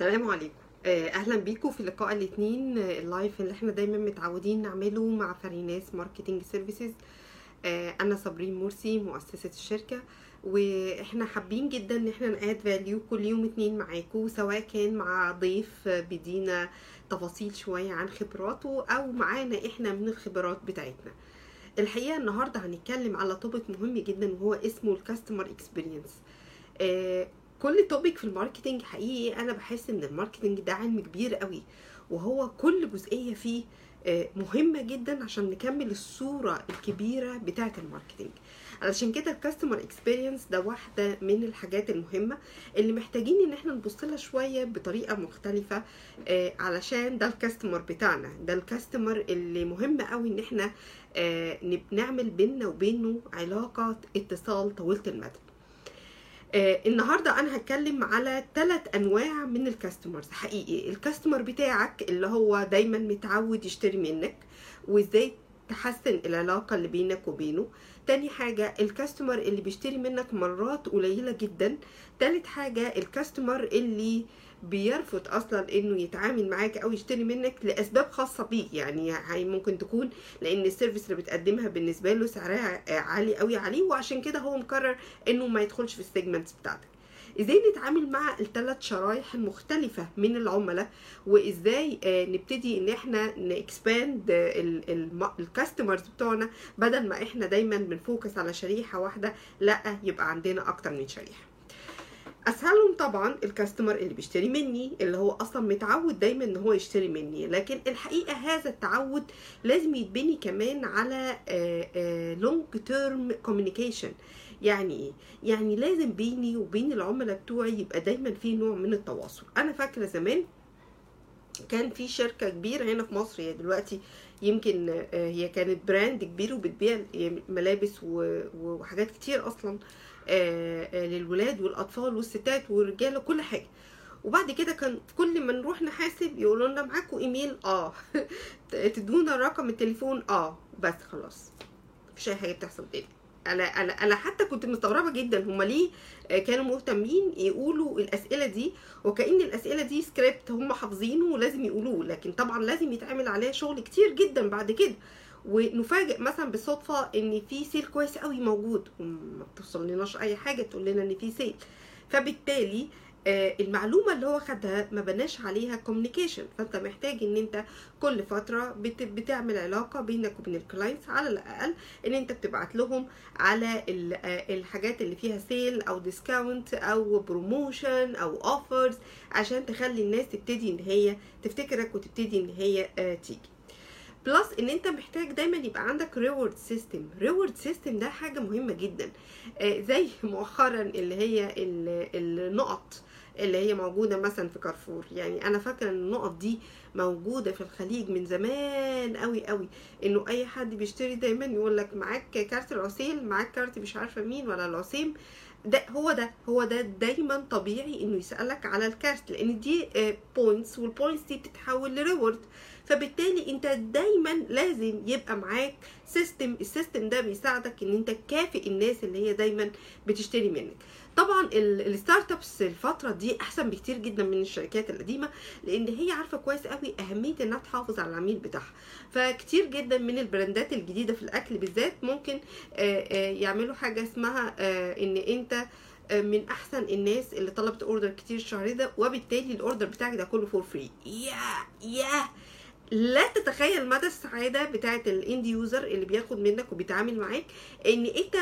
السلام عليكم. آه، أهلا بيكم في لقاء الاثنين آه، ال live اللي إحنا دايما متعودين نعمله مع فريناس marketing services أنا صابرين مرسي مؤسسة الشركة وإحنا حابين جدا إن إحنا ن add value كل يوم اتنين معاكم سواء كان مع ضيف آه، بيدينا تفاصيل شوية عن خبراته أو معانا إحنا من الخبرات بتاعتنا. الحقيقة النهارده هنتكلم على topic مهم جدا وهو اسمه ال customer experience كل topic في ال marketing حقيقي أنا بحس إن ال marketing ده علم كبير قوي. وهو كل جزئية فيه آه، مهمة جدا عشان نكمل الصورة الكبيرة بتاعة ال marketing. علشان كده ال customer experience ده واحدة من الحاجات المهمة اللي محتاجين إن إحنا نبص لها شوية بطريقة مختلفة آه، علشان ده ال customer بتاعنا. ده ال customer اللي مهم قوي إن إحنا آه، نعمل بيننا وبينه علاقة اتصال طويلة المدى. آه، النهارده أنا هتكلم على ثلاث انواع من الكاستمرز. حقيقي الكاستمر بتاعك اللي هو دايما متعود يشتري منك وازاي تحسن العلاقة اللي بينك وبينه. تاني حاجة الكاستمر اللي بيشتري منك مرات قليلة جدا. تالت حاجة الكاستمر اللي بيرفض أصلا إنه يتعامل معاك أو يشتري منك لأسباب خاصة بيه. يعني ممكن تكون لأن السيرفيس اللي بتقدمها بالنسبة له سعرها عالي قوي عليه وعشان كده هو مقرر إنه ما يدخلش في ال segments بتاعتك. إزاي نتعامل مع الثلاث شرايح المختلفة من العملاء؟ وإزاي آه، نبتدي إن إحنا ن expand ال customers بتوعنا بدل ما إحنا دايما بن focus على شريحة واحدة لأ يبقى عندنا أكتر من شريحة. أسهلهم طبعا ال customer اللي بيشتري مني اللي هو أصلا متعود دايما إن هو يشتري مني. لكن الحقيقة هذا التعود لازم يتبني كمان على long term communication يعني إيه؟ يعني لازم بيني وبين العملاء بتوعي يبقى دايما في نوع من التواصل. أنا فاكرة زمان كان في شركة كبيرة هنا في مصر هي دلوقتي يمكن آه، هي كانت brand كبير وبتبيع ملابس و- وحاجات كتير أصلا. آه، للولاد والأطفال والستات والرجالة كل حاجة. وبعد كده كان كل ما نروح نحاسب يقولوا لنا معاكم إيميل آه. تدونا رقم التليفون آه. بس خلاص. مفيش أي حاجة بتحصل تاني. أنا أنا أنا حتى كنت مستغربة جدا هما ليه آه، كانوا مهتمين يقولوا الأسئلة دي وكأن الأسئلة دي سكريبت هم حافظينه ولازم يقولوه. لكن طبعا لازم يتعمل عليها شغل كتير جدا بعد كده. ونفاجئ مثلا بالصدفه إن في sale كويس قوي موجود وما بتوصل لناش أي حاجة تقول لنا إن في sale. فبالتالي آه، المعلومة اللي هو خدها ما بناش عليها communication فأنت محتاج إن أنت كل فترة بت- بتعمل علاقة بينك وبين ال clients على الأقل إن أنت بتبعت لهم على آه، الحاجات اللي فيها sale أو discount أو promotion أو offers عشان تخلي الناس تبتدي إن هي تفتكرك وتبتدي إن هي آه، تيجي. plus ان انت محتاج دايما يبقى عندك reward system reward system ده حاجة مهمة جدا. آه، زي مؤخرا اللي هي ال- النقط. اللي هي موجودة مثلا في كارفور. يعني أنا فاكرة إن النقط دي موجودة في الخليج من زمان قوي قوي إنه أي حد بيشتري دايما يقول لك معاك كارت العسيل معاك كارت مش عارفة مين ولا العسيم ده هو ده هو ده دايما طبيعي إنه يسألك على الكارت لأن دي points وال points دي بتتحول ل reward فبالتالي أنت دايما لازم يبقى معاك system ال system ده بيساعدك إن أنت تكافئ الناس اللي هي دايما بتشتري منك. طبعا ال- startups الفترة دي أحسن بكتير جدا من الشركات القديمة لأن هي عارفة كويس قوي أهمية إنها تحافظ على العميل بتاعها. فكتير جدا من البراندات الجديدة في الأكل بالذات ممكن يعملوا حاجة اسمها إن أنت من أحسن الناس اللي طلبت order كتير الشهر ده وبالتالي ال order بتاعك ده كله for free يا يا لا تتخيل مدى السعادة بتاعت ال end user اللي بياخد منك وبيتعامل معاك إن أنت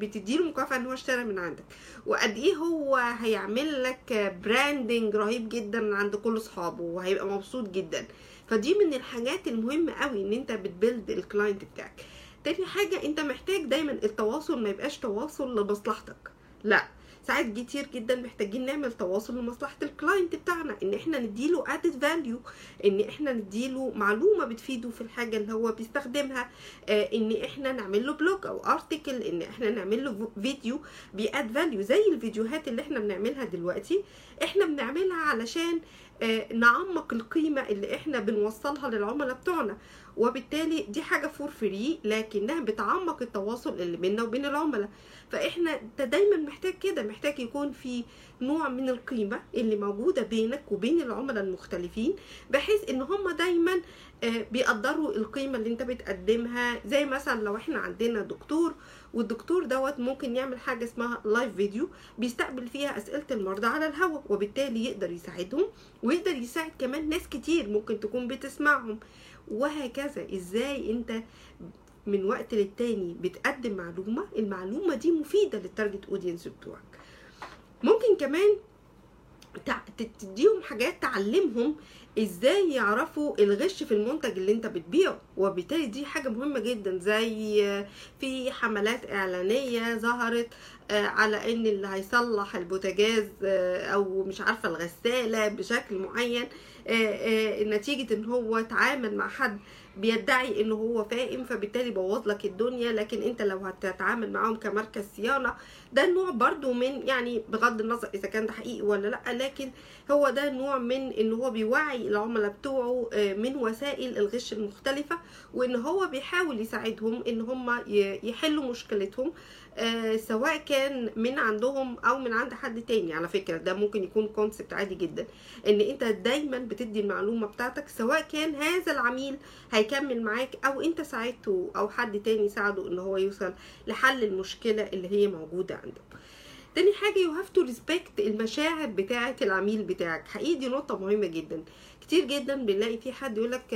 بتديله مكافأة إن هو اشترى من عندك. وقد إيه هو هيعمل لك branding رهيب جدا عند كل اصحابه وهيبقى مبسوط جدا. فدي من الحاجات المهمة قوي إن أنت بت build ال client بتاعك. تاني حاجة أنت محتاج دايما التواصل ما يبقاش تواصل لمصلحتك. لا. ساعات كتير جدا محتاجين نعمل تواصل لمصلحة ال client بتاعنا إن إحنا نديله added value إن إحنا نديله معلومة بتفيده في الحاجة اللي هو بيستخدمها آه إن إحنا نعمل له blog أو article إن إحنا نعمل له فيديو بي add value زي الفيديوهات اللي إحنا بنعملها دلوقتي. إحنا بنعملها علشان نعمق القيمة اللي إحنا بنوصلها للعملاء بتوعنا. وبالتالي دي حاجة for free لكنها بتعمق التواصل اللي بيننا وبين العملاء. فإحنا دايما محتاج كده محتاج يكون في نوع من القيمة اللي موجودة بينك وبين العملاء المختلفين بحيث إن هم دايما آه، بيقدروا القيمة اللي أنت بتقدمها. زي مثلا لو إحنا عندنا دكتور والدكتور دوت ممكن يعمل حاجة اسمها live video بيستقبل فيها أسئلة المرضى على الهواء وبالتالي يقدر يساعدهم ويقدر يساعد كمان ناس كتير ممكن تكون بتسمعهم. وهكذا إزاي أنت من وقت للتاني بتقدم معلومة؟ المعلومة دي مفيدة لل target audience بتوعك. ممكن كمان تديهم حاجات تعلمهم إزاي يعرفوا الغش في المنتج اللي انت بتبيعه؟ وبالتالي دي حاجة مهمة جدا زي في حملات إعلانية ظهرت آه، على إن اللي هيصلح البوتاجاز آه، أو مش عارفة الغسالة بشكل معين آه، نتيجة إن هو اتعامل مع حد بيدعي إن هو فاهم فبالتالي بوظ لك الدنيا. لكن أنت لو هتتعامل معاهم كمركز صيانة ده نوع برضو من يعني بغض النظر إذا كان ده حقيقي ولا لأ لكن هو ده نوع من إن هو بيوعي العملاء بتوعه آه، من وسائل الغش المختلفة وإن هو بيحاول يساعدهم إن هم يحلوا مشكلتهم آه، سواء كان من عندهم أو من عند حد تاني. على فكرة ده ممكن يكون كونسبت عادي جدا إن أنت دايما بتدي المعلومة بتاعتك سواء كان هذا العميل هيكمل معاك أو أنت ساعدته أو حد تاني ساعده إن هو يوصل لحل المشكلة اللي هي موجودة عنده تاني حاجة you have to respect المشاعر بتاعه العميل بتاعك. حقيقي دي نقطة مهمة جدا. كتير جدا بنلاقي في حد يقول لك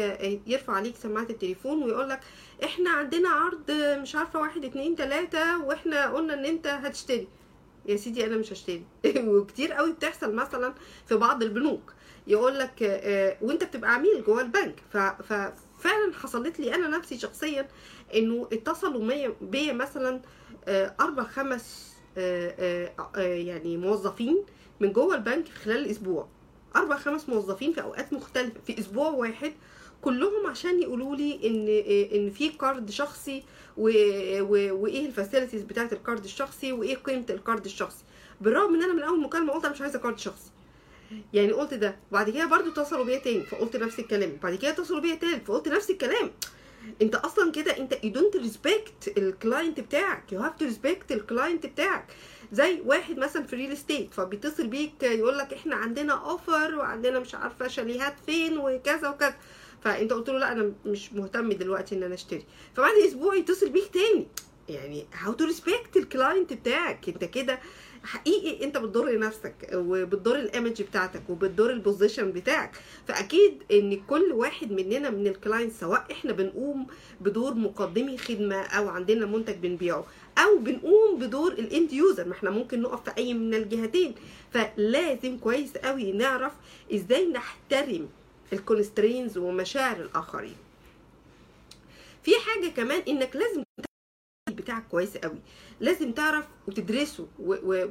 يرفع عليك سماعة التليفون ويقول لك إحنا عندنا عرض مش عارفة واحد اتنين تلاتة وإحنا قلنا إن أنت هتشتري. يا سيدي أنا مش هشتري. وكتير قوي بتحصل مثلا في بعض البنوك. يقول لك آه، وأنت بتبقى عميل جوه البنك. ففعلا حصلت لي أنا نفسي شخصيا إنه اتصلوا بيا مثلا آه، أربع خمس آه، آه، آه، يعني موظفين من جوه البنك خلال الأسبوع. أربع خمس موظفين في أوقات مختلفة في أسبوع واحد. كلهم عشان يقولوا لي إن آه، إن في card شخصي وإيه ال facilities بتاعت ال card الشخصي وإيه قيمة ال card الشخصي. بالرغم إن أنا من أول مكالمة قلت أنا مش عايزة card شخصي. يعني قلت ده. وبعد كده برضو اتصلوا بيا تاني فقلت نفس الكلام. بعد كده اتصلوا بيا تالت فقلت نفس الكلام. انت أصلا كده انت you don't respect ال client بتاعك. You have to respect ال client بتاعك. زي واحد مثلا في real estate فبيتصل بيك يقول لك إحنا عندنا offer وعندنا مش عارفة شاليهات فين وكذا وكذا. فأنت قلت له لا أنا مش مهتم دلوقتي إن أنا أشتري. فبعد أسبوع يتصل بيك تاني. يعني how to respect ال client بتاعك. أنت كده حقيقي انت بتضر نفسك وبتضر ال image بتاعتك وبتضر ال position بتاعك. فأكيد إن كل واحد مننا من ال client سواء إحنا بنقوم بدور مقدمي خدمة أو عندنا منتج بنبيعه أو بنقوم بدور ال end user ما إحنا ممكن نقف في أي من الجهتين. فلازم كويس قوي نعرف إزاي نحترم ال constraints ومشاعر الآخرين. في حاجة كمان إنك لازم بتاعك كويس قوي. لازم تعرف وتدرسه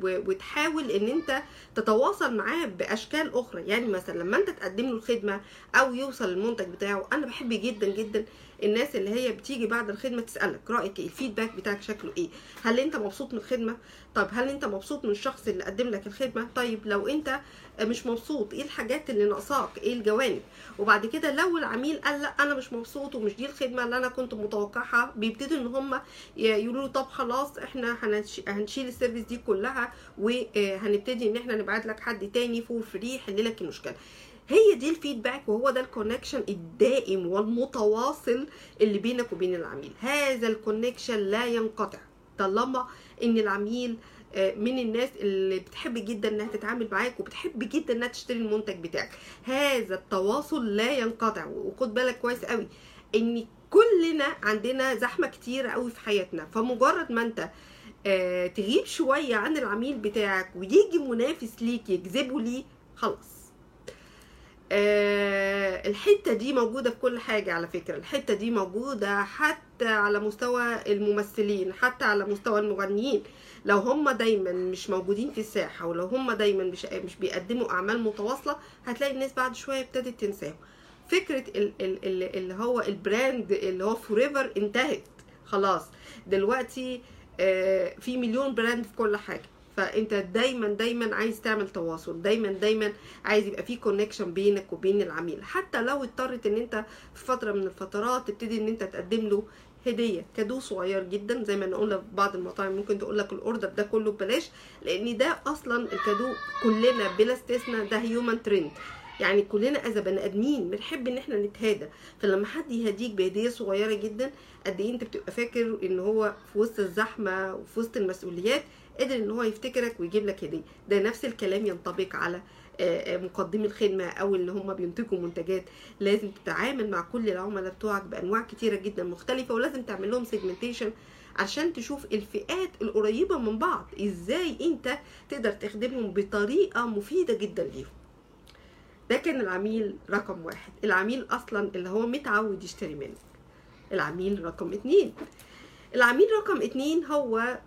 وتحاول ان انت تتواصل معاه بأشكال أخرى. يعني مثلا لما انت تقدم له الخدمة أو يوصل المنتج بتاعه أنا بحب جدا جدا الناس اللي هي بتيجي بعد الخدمة تسألك رأيك إيه ال feedback بتاعك شكله إيه هل أنت مبسوط من الخدمة؟ طب هل أنت مبسوط من الشخص اللي قدم لك الخدمة؟ طيب لو أنت مش مبسوط إيه الحاجات اللي ناقصاك؟ إيه الجوانب؟ وبعد كده لو العميل قال لا أنا مش مبسوط ومش دي الخدمة اللي أنا كنت متوقعها بيبتدوا إن هم يقولوا طب خلاص إحنا هنش- هنشيل ال service دي كلها وهنبتدي إن إحنا نبعت لك حد تاني فور فري يحل لك المشكلة. هي دي ال feedback وهو ده ال connection الدائم والمتواصل اللي بينك وبين العميل. هذا ال connection لا ينقطع طالما إن العميل آه، من الناس اللي بتحب جدا إنها تتعامل معاك وبتحب جدا إنها تشتري المنتج بتاعك. هذا التواصل لا ينقطع وخد بالك كويس قوي إن كلنا عندنا زحمة كتير قوي في حياتنا. فمجرد ما انت آه، تغيب شوية عن العميل بتاعك ويجي منافس ليك يجذبه ليه خلاص. آه، الحتة دي موجودة في كل حاجة على فكرة. الحتة دي موجودة حتى على مستوى الممثلين حتى على مستوى المغنيين. لو هم دايما مش موجودين في الساحة ولو هم دايما مش مش بيقدموا أعمال متواصلة هتلاقي الناس بعد شوية ابتدت تنساهم. فكرة ال- ال- ال- اللي هو ال brand اللي هو forever انتهت. خلاص. دلوقتي آه، في مليون brand في كل حاجة. فأنت دايما دايما عايز تعمل تواصل. دايما دايما عايز يبقى في connection بينك وبين العميل. حتى لو اضطرت إن أنت في فترة من الفترات تبتدي إن أنت تقدم له هدية. cadeau صغير جدا زي ما أنا في بعض المطاعم ممكن تقول لك ال order ده كله ببلاش لأن ده أصلا ال cadeau كلنا بلا استثناء ده human trend يعني كلنا اذا بني آدمين بنحب إن إحنا نتهادى. فلما حد يهديك بهدية صغيرة جدا قد إيه أنت بتبقى فاكر إن هو في وسط الزحمة وفي وسط المسؤوليات قدر إن هو يفتكرك ويجيب لك هدية. ده نفس الكلام ينطبق على آه، آه، مقدمي الخدمة أو اللي هم بينتجوا منتجات. لازم تتعامل مع كل العملاء بتوعك بأنواع كتيرة جدا مختلفة ولازم تعمل لهم سيجمنتيشن عشان تشوف الفئات القريبة من بعض. إزاي أنت تقدر تخدمهم بطريقة مفيدة جدا ليهم. ده كان العميل رقم واحد. العميل أصلا اللي هو متعود يشتري منك. العميل رقم اتنين. العميل رقم اتنين هو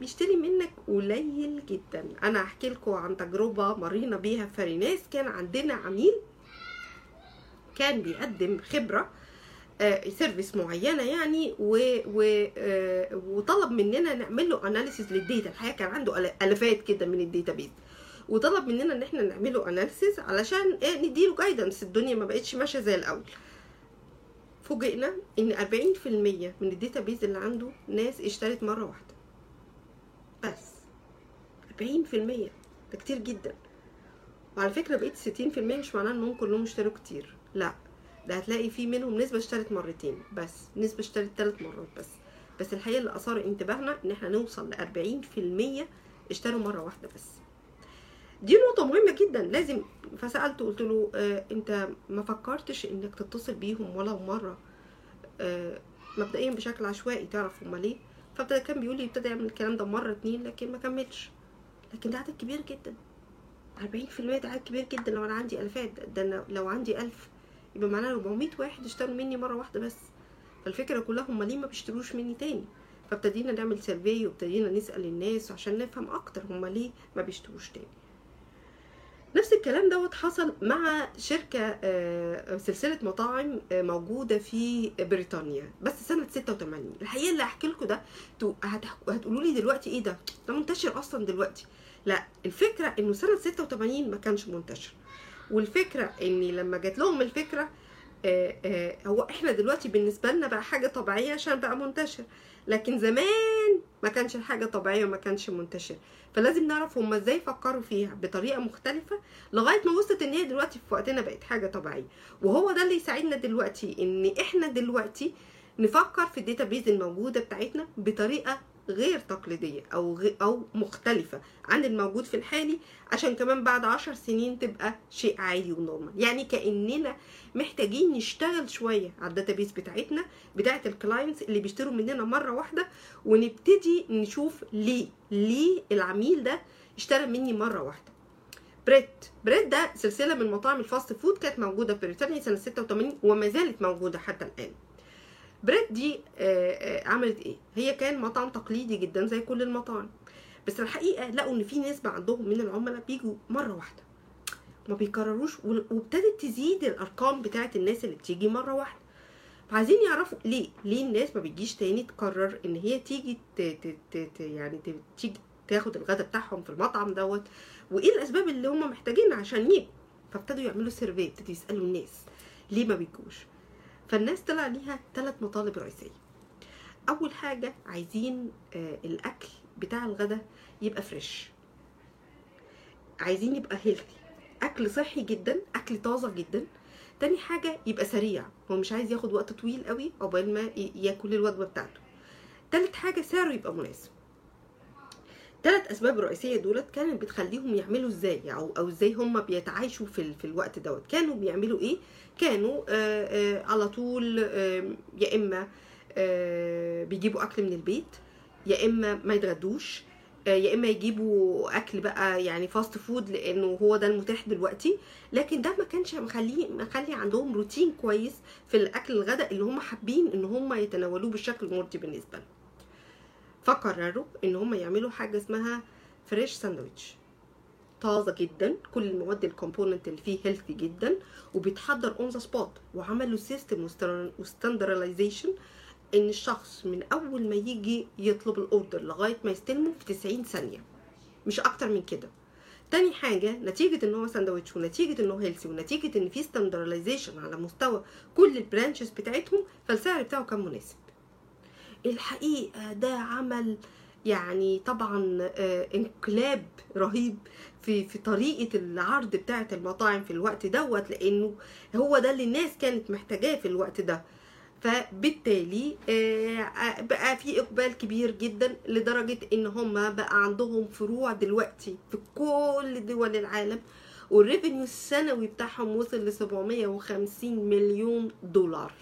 بيشتري منك قليل جدا. أنا هحكي لكم عن تجربة مرينا بيها في فريناس. كان عندنا عميل كان بيقدم خبرة آه، service معينة يعني و و آه، وطلب مننا نعمل له analysis لل data الحقيقة كان عنده ألافات كده من ال database وطلب مننا إن إحنا نعمله اناليسيز علشان إيه نديله guidance الدنيا ما بقتش ماشية زي الأول. فوجئنا إن 40% من ال database اللي عنده ناس اشترت مرة واحدة. بس. 40% ده كتير جدا. وعلى فكرة بقيت 60% مش معناه انهم كلهم اشتروا كتير. لا. ده هتلاقي في منهم نسبة اشترت مرتين بس. نسبة اشترت ثلاث مرات بس. بس الحقيقة اللي أثار انتباهنا إن إحنا نوصل ل 40% اشتروا مرة واحدة بس. دي نقطة مهمة جدا. لازم فسألته قلت له آه أنت ما فكرتش إنك تتصل بيهم ولو مرة؟ آه مبدئيا بشكل عشوائي تعرف هما ليه؟ فابتدى كان بيقول لي ابتدى يعمل الكلام ده مرة اتنين لكن ما كملش. لكن ده عدد كبير جدا. 40% ده عدد كبير جدا. لو أنا عندي ألفات ده- أنا لو عندي ألف يبقى معناه 400 واحد اشتروا مني مرة واحدة بس. فالفكرة كلها هما ليه ما بيشتروش مني تاني؟ فابتدينا نعمل سيرفي وابتدينا نسأل الناس عشان نفهم أكتر هما ليه ما بيشتروش تاني. نفس الكلام دوت حصل مع شركة آه، سلسلة مطاعم آه، موجودة في بريطانيا بس سنة 86 الحقيقة اللي هحكي لكم ده هتقولوا لي دلوقتي إيه ده؟ ده منتشر أصلا دلوقتي. لا الفكرة إنه سنة 86 ما كانش منتشر. والفكرة إني لما جات لهم الفكرة هو إحنا دلوقتي بالنسبة لنا بقى حاجة طبيعية عشان بقى منتشر. لكن زمان ما كانش الحاجة طبيعية وما كانش منتشر. فلازم نعرف هم إزاي فكروا فيها بطريقة مختلفة لغاية ما وصلت إن هي دلوقتي في وقتنا بقت حاجة طبيعية. وهو ده اللي يساعدنا دلوقتي إن إحنا دلوقتي نفكر في ال database الموجودة بتاعتنا بطريقة غير تقليدية أو غي أو مختلفة عن الموجود في الحالي عشان كمان بعد عشر سنين تبقى شيء عادي و normal. يعني كأننا محتاجين نشتغل شوية على ال database بتاعتنا بتاعه ال clients اللي بيشتروا مننا مرة واحدة ونبتدي نشوف ليه ليه العميل ده اشترى مني مرة واحدة. بريت بريت ده سلسلة من مطاعم ال fast food كانت موجودة في بريطانيا سنة 86 وما زالت موجودة حتى الآن. بريت دي آه، آه، عملت إيه؟ هي كان مطعم تقليدي جدا زي كل المطاعم. بس الحقيقة لقوا إن في نسبة عندهم من العملاء بيجوا مرة واحدة. ما بيكرروش وابتدت تزيد الأرقام بتاعت الناس اللي بتيجي مرة واحدة. فعايزين يعرفوا ليه؟ ليه الناس ما بتجيش تاني تقرر إن هي تيجي ت... ت... ت... ت... يعني. تيجي تاخد الغدا بتاعهم في المطعم دوت؟ وإيه الأسباب اللي هم محتاجينها عشان يجوا؟ فابتدوا يعملوا survey ابتدوا يسألوا الناس ليه ما بيجوش؟ فالناس طلع ليها ثلاث مطالب رئيسية. أول حاجة عايزين آه الأكل بتاع الغدا يبقى fresh عايزين يبقى healthy أكل صحي جدا أكل طازة جدا. تاني حاجة يبقى سريع. هو مش عايز ياخد وقت طويل قوي عقبال ما ياكل الوجبة بتاعته. تالت حاجة سعره يبقى مناسب. ثلاث أسباب رئيسية دولت كانت بتخليهم يعملوا إزاي أو أو إزاي هم بيتعايشوا في في الوقت دوت. كانوا بيعملوا إيه؟ كانوا آه آه على طول يا إما آه بيجيبوا أكل من البيت يا إما ما يتغدوش يا إما يجيبوا أكل بقى يعني fast food لأنه هو ده المتاح دلوقتي. لكن ده ما كانش مخليه مخلي عندهم روتين كويس في الأكل الغداء اللي هم حابين إن هم يتناولوه بالشكل المرضي بالنسبة لهم. فقرروا إن هم يعملوا حاجة اسمها fresh ساندويتش طازة جدا كل المواد ال components اللي فيه healthy جدا وبيتحضر on the spot وعملوا system و standardization إن الشخص من أول ما يجي يطلب ال order لغاية ما يستلمه في 90 ثانية. مش أكتر من كده. تاني حاجة نتيجة إن هو ساندوتش ونتيجة انه healthy ونتيجة إن في standardization على مستوى كل ال branches بتاعتهم فالسعر بتاعه كان مناسب. الحقيقة ده عمل يعني طبعا آه، انقلاب رهيب في في طريقة العرض بتاعة المطاعم في الوقت دوت لأنه هو ده اللي الناس كانت محتاجاه في الوقت ده. فبالتالي آه، بقى في إقبال كبير جدا لدرجة إن هم بقى عندهم فروع دلوقتي في كل دول العالم وال revenue السنوي بتاعهم وصل ل 750 مليون دولار.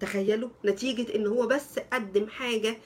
تخيلوا نتيجة إن هو بس قدم حاجة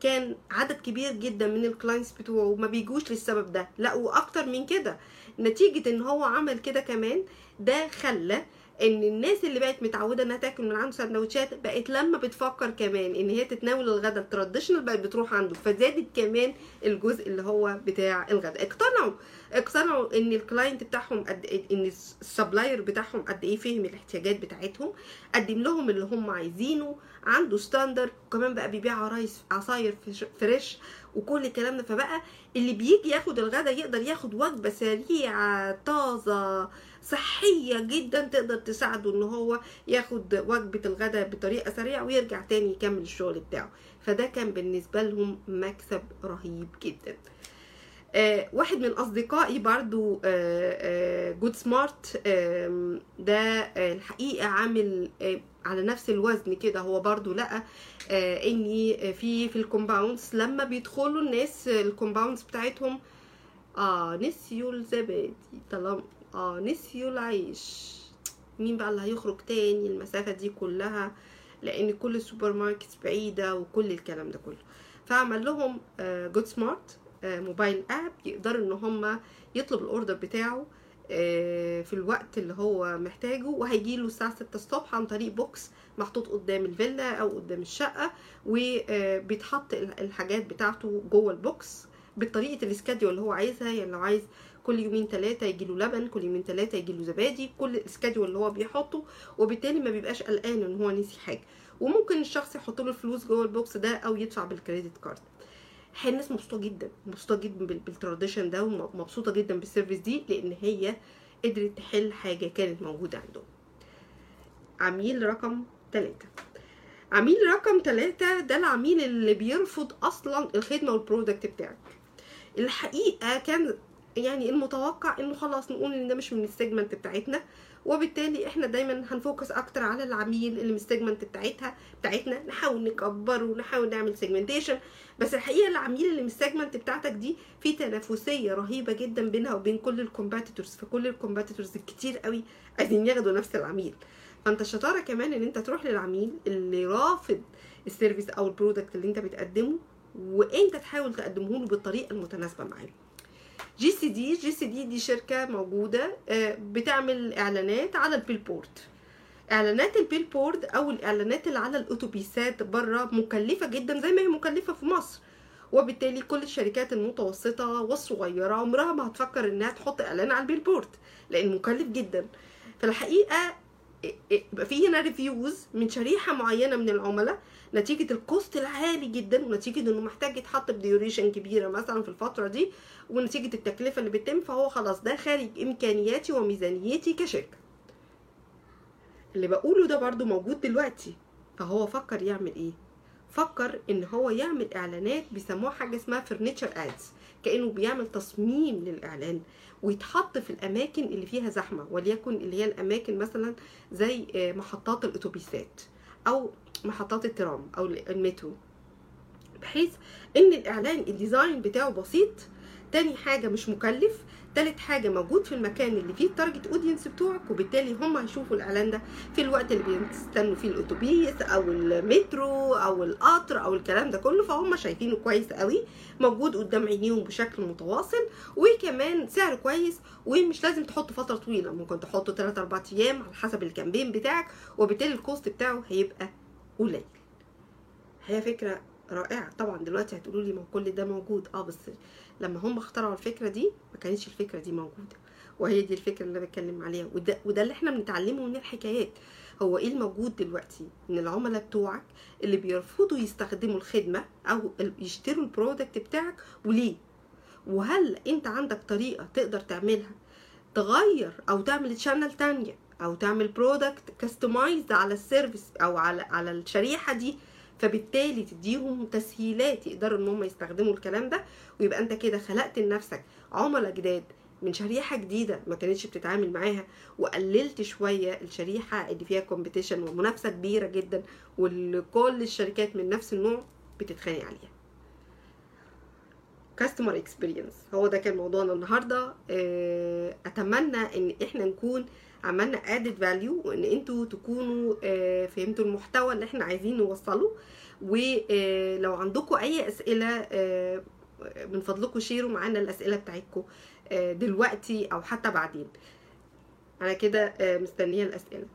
كان عدد كبير جدا من ال clients بتوعه ما بيجوش للسبب ده. لا وأكتر من كده نتيجة إن هو عمل كده كمان ده خلى إن الناس اللي بقت متعودة إنها تاكل من عنده سندوتشات بقت لما بتفكر كمان إن هي تتناول الغداء ال traditional بقت بتروح عنده فزادت كمان الجزء اللي هو بتاع الغداء اقتنعوا اقتنعوا إن ال client بتاعهم قد إيه إن ال supplier بتاعهم قد إيه فهم الاحتياجات بتاعتهم قدم لهم اللي هم عايزينه عنده standard وكمان بقى بيبيع عرايس عصاير fresh وكل الكلام ده. فبقى اللي بيجي ياخد الغدا يقدر ياخد وجبة سريعة طازة صحية جدا تقدر تساعده إن هو ياخد وجبة الغداء بطريقة سريعة ويرجع تاني يكمل الشغل بتاعه. فده كان بالنسبة لهم مكسب رهيب جدا. آه واحد من أصدقائي برضو Good Smart ده آه الحقيقة عامل آه على نفس الوزن كده. هو برضو لقى آه اني في في ال compounds لما بيدخلوا الناس ال compounds بتاعتهم آه نسيوا الزبادي. طالما آه نسيوا العيش. مين بقى اللي هيخرج تاني؟ المسافة دي كلها لأن كل ال supermarkets بعيدة وكل الكلام ده كله. فعمل لهم Good Smart mobile app يقدروا إن هم يطلب ال order بتاعه آه، في الوقت اللي هو محتاجه وهيجي له الساعة 6 الصبح عن طريق box محطوط قدام الفيلا أو قدام الشقة وبيتحط الحاجات بتاعته جوه ال box بطريقة ال schedule اللي هو عايزها. يعني لو عايز كل يومين ثلاثة يجي له لبن كل يومين ثلاثة يجي له زبادي كل ال schedule اللي هو بيحطه وبالتالي ما بيبقاش قلقان إن هو نسي حاجة. وممكن الشخص يحط له الفلوس جوه ال box ده أو يدفع بال credit card هي الناس مبسوطة جدا مبسوطة جدا بال- بال tradition ده ومبسوطه جدا بال service دي لأن هي قدرت تحل حاجة كانت موجودة عندهم. عميل رقم ثلاثة عميل رقم ثلاثة ده العميل اللي بيرفض أصلا الخدمة وال product بتاعك. الحقيقة كان يعني المتوقع إنه خلاص نقول إن ده مش من ال segment بتاعتنا وبالتالي إحنا دايما هن focus أكتر على العميل اللي من ال segment بتاعتها بتاعتنا نحاول نكبره ونحاول نعمل segmentation بس الحقيقة العميل اللي من ال segment بتاعتك دي في تنافسية رهيبة جدا بينها وبين كل ال competitors فكل ال competitors الكتير قوي عايزين ياخدوا نفس العميل. فأنت الشطاره كمان إن أنت تروح للعميل اللي رافض ال service أو ال product اللي أنت بتقدمه وأنت تحاول تقدمه له بالطريقة المتناسبة معاه. جي سي دي جي سي دي دي شركة موجودة آه، بتعمل إعلانات على ال billboard إعلانات ال billboard أو الإعلانات اللي على الأتوبيسات بره مكلفة جدا زي ما هي مكلفة في مصر. وبالتالي كل الشركات المتوسطة والصغيرة عمرها ما هتفكر إنها تحط إعلان على ال billboard لأن مكلف جدا. فالحقيقة يبقى في هنا refuse من شريحة معينة من العملاء نتيجة ال cost العالي جدا ونتيجة إنه محتاج يتحط ب duration كبيرة مثلا في الفترة دي ونتيجة التكلفة اللي بتتم فهو خلاص ده خارج إمكانياتي وميزانيتي كشركة. اللي بقوله ده برضو موجود دلوقتي فهو فكر يعمل إيه؟ فكر إن هو يعمل إعلانات بيسموها حاجة اسمها فرنتشر ادز كأنه بيعمل تصميم للإعلان ويتحط في الأماكن اللي فيها زحمة وليكن اللي هي الأماكن مثلا زي آه، محطات الأتوبيسات أو محطات الترام أو المترو. بحيث إن الإعلان ال design بتاعه بسيط تاني حاجة مش مكلف تالت حاجة موجود في المكان اللي فيه ال target audience بتوعك وبالتالي هم هيشوفوا الإعلان ده في الوقت اللي بيستنوا فيه الأتوبيس أو المترو أو القطر أو الكلام ده كله. فهم شايفينه كويس قوي موجود قدام عينيهم بشكل متواصل وكمان سعر كويس ومش لازم تحط فترة طويلة ممكن تحطه 3 4 أيام على حسب ال campaign بتاعك وبالتالي ال cost بتاعه هيبقى قليل. هي فكرة رائعة. طبعا دلوقتي هتقولوا لي ما كل ده موجود. آه بس لما هم اخترعوا الفكرة دي ما كانتش الفكرة دي موجودة. وهي دي الفكرة اللي أنا بتكلم عليها. وده وده اللي إحنا بنتعلمه من الحكايات. هو إيه الموجود دلوقتي؟ إن العملاء بتوعك اللي بيرفضوا يستخدموا الخدمة أو يشتروا ال product بتاعك وليه؟ وهل أنت عندك طريقة تقدر تعملها؟ تغير أو تعمل channel تانية أو تعمل product customized على ال service أو على على الشريحة دي فبالتالي تديهم تسهيلات يقدروا إن هم يستخدموا الكلام ده ويبقى أنت كده خلقت لنفسك عملاء جداد من شريحة جديدة ما كانتش بتتعامل معاها وقللت شوية الشريحة اللي فيها competition ومنافسة كبيرة جدا وكل الشركات من نفس النوع بتتخانق عليها. customer experience هو ده كان موضوعنا النهارده. آه، أتمنى إن إحنا نكون عملنا added value وان أنتوا تكونوا آه، فهمتوا المحتوى اللي إحنا عايزين نوصله. ولو عندكم أي أسئلة آه، من فضلكم شيروا معانا الأسئلة بتاعتكم آه، دلوقتي أو حتى بعدين. أنا كده آه، مستنية الأسئلة.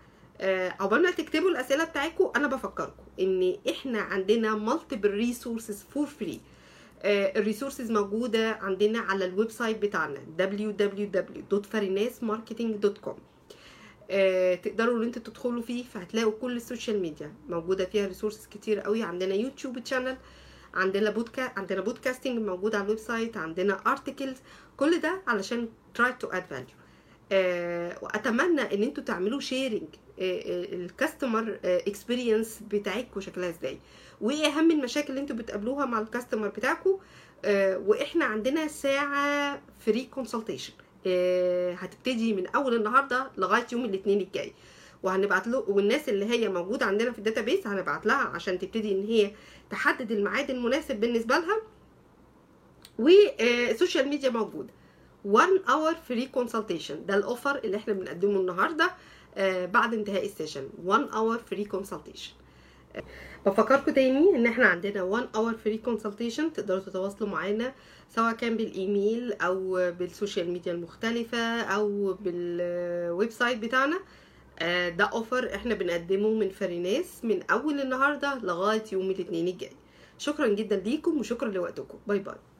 آه، عقبال ما تكتبوا الأسئلة بتاعتكم أنا بفكركم إن إحنا عندنا multiple resources for free ال resources موجودة عندنا على ال website بتاعنا www.farinasmarketing.com آه، تقدروا ان أنتوا تدخلوا فيه فهتلاقوا كل ال social media موجودة فيها resources كتير قوي. عندنا YouTube channel عندنا podca عندنا podcasting موجود على ال website عندنا articles كل ده علشان to add value. آه، وأتمنى إن أنتوا تعملوا sharing ال customer experience بتاعتكم شكلها إزاي. وايه اهم المشاكل اللي أنتوا بتقابلوها مع ال customer بتاعكم آه، وإحنا عندنا ساعة free consultation هتبتدي من أول النهارده لغاية يوم الاثنين الجاي. وهنبعت له والناس اللي هي موجودة عندنا في ال database هنبعت لها عشان تبتدي إن هي تحدد الميعاد المناسب بالنسبة لها. وال social media موجوده 1 hour free consultation ده ال offer اللي إحنا بنقدمه النهارده آه، بعد انتهاء ال session. 1 hour free consultation بفكركم تاني إن إحنا عندنا 1 hour free consultation تقدروا تتواصلوا معانا سواء كان بالإيميل أو بال social media المختلفة أو بال website بتاعنا. آه، ده offer إحنا بنقدمه من فريناس من أول النهارده لغاية يوم الاثنين الجاي. شكرا جدا ليكم وشكرا لوقتكم. bye bye